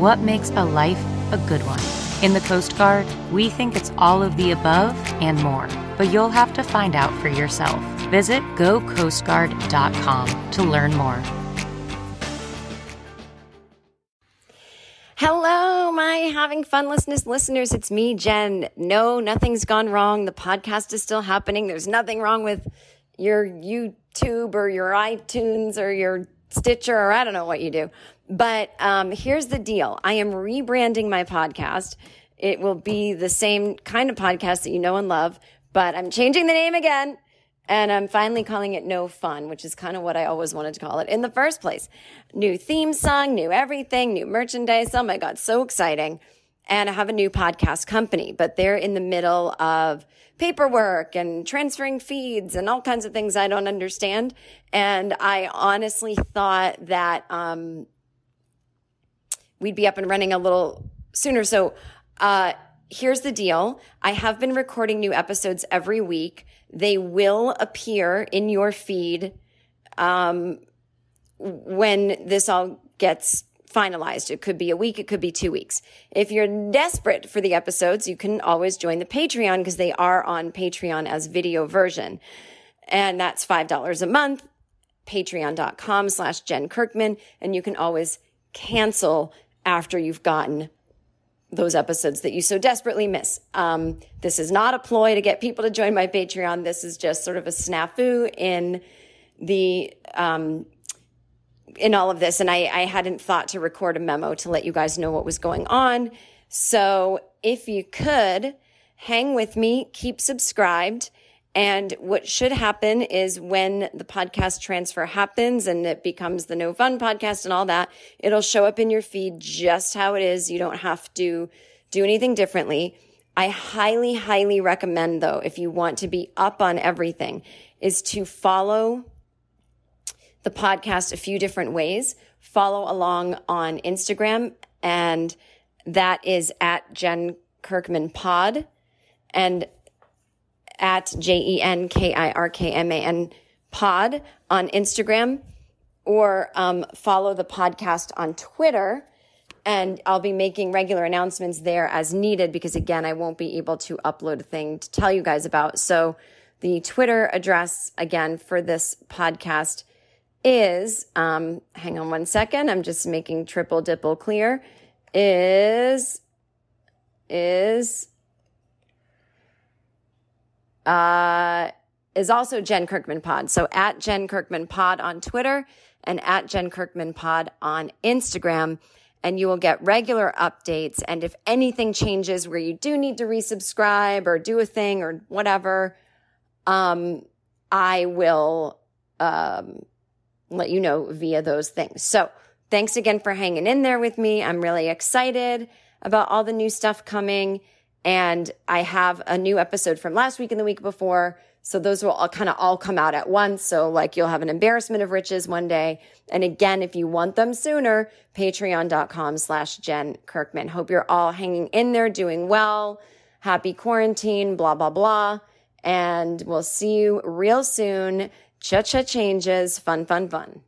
what makes a life a good one? In the Coast Guard, we think it's all of the above and more, but you'll have to find out for yourself. Visit gocoastguard.com to learn more. Hello, my having fun listeners, listeners. It's me, Jen. No, nothing's gone wrong. The podcast is still happening. There's nothing wrong with your YouTube or your iTunes or your Stitcher or I don't know what you do. But um, here's the deal I am rebranding my podcast. It will be the same kind of podcast that you know and love, but I'm changing the name again. And I'm finally calling it No Fun, which is kind of what I always wanted to call it in the first place. New theme song, new everything, new merchandise. Oh my God, so exciting. And I have a new podcast company, but they're in the middle of paperwork and transferring feeds and all kinds of things I don't understand. And I honestly thought that, um, we'd be up and running a little sooner. So, uh, here's the deal. I have been recording new episodes every week. They will appear in your feed, um, when this all gets finalized. It could be a week. It could be two weeks. If you're desperate for the episodes, you can always join the Patreon because they are on Patreon as video version. And that's $5 a month, patreon.com slash Jen Kirkman. And you can always cancel after you've gotten those episodes that you so desperately miss. Um, this is not a ploy to get people to join my Patreon. This is just sort of a snafu in the, um, in all of this. And I, I hadn't thought to record a memo to let you guys know what was going on. So if you could hang with me, keep subscribed. And what should happen is when the podcast transfer happens and it becomes the No Fun podcast and all that, it'll show up in your feed just how it is. You don't have to do anything differently. I highly, highly recommend though, if you want to be up on everything, is to follow the podcast a few different ways. Follow along on Instagram and that is at Jen Kirkman Pod and at J E N K I R K M A N pod on Instagram or um, follow the podcast on Twitter. And I'll be making regular announcements there as needed because, again, I won't be able to upload a thing to tell you guys about. So, the Twitter address, again, for this podcast is, um, hang on one second, I'm just making triple dipple clear, is, is uh, is also Jen Kirkman Pod. So at Jen Kirkman Pod on Twitter and at Jen Kirkman Pod on Instagram. And you will get regular updates. And if anything changes where you do need to resubscribe or do a thing or whatever, um, I will um, let you know via those things. So thanks again for hanging in there with me. I'm really excited about all the new stuff coming. And I have a new episode from last week and the week before. So those will all kind of all come out at once. So like you'll have an embarrassment of riches one day. And again, if you want them sooner, patreon.com slash Jen Kirkman. Hope you're all hanging in there, doing well. Happy quarantine, blah, blah, blah. And we'll see you real soon. Cha cha changes. Fun, fun, fun.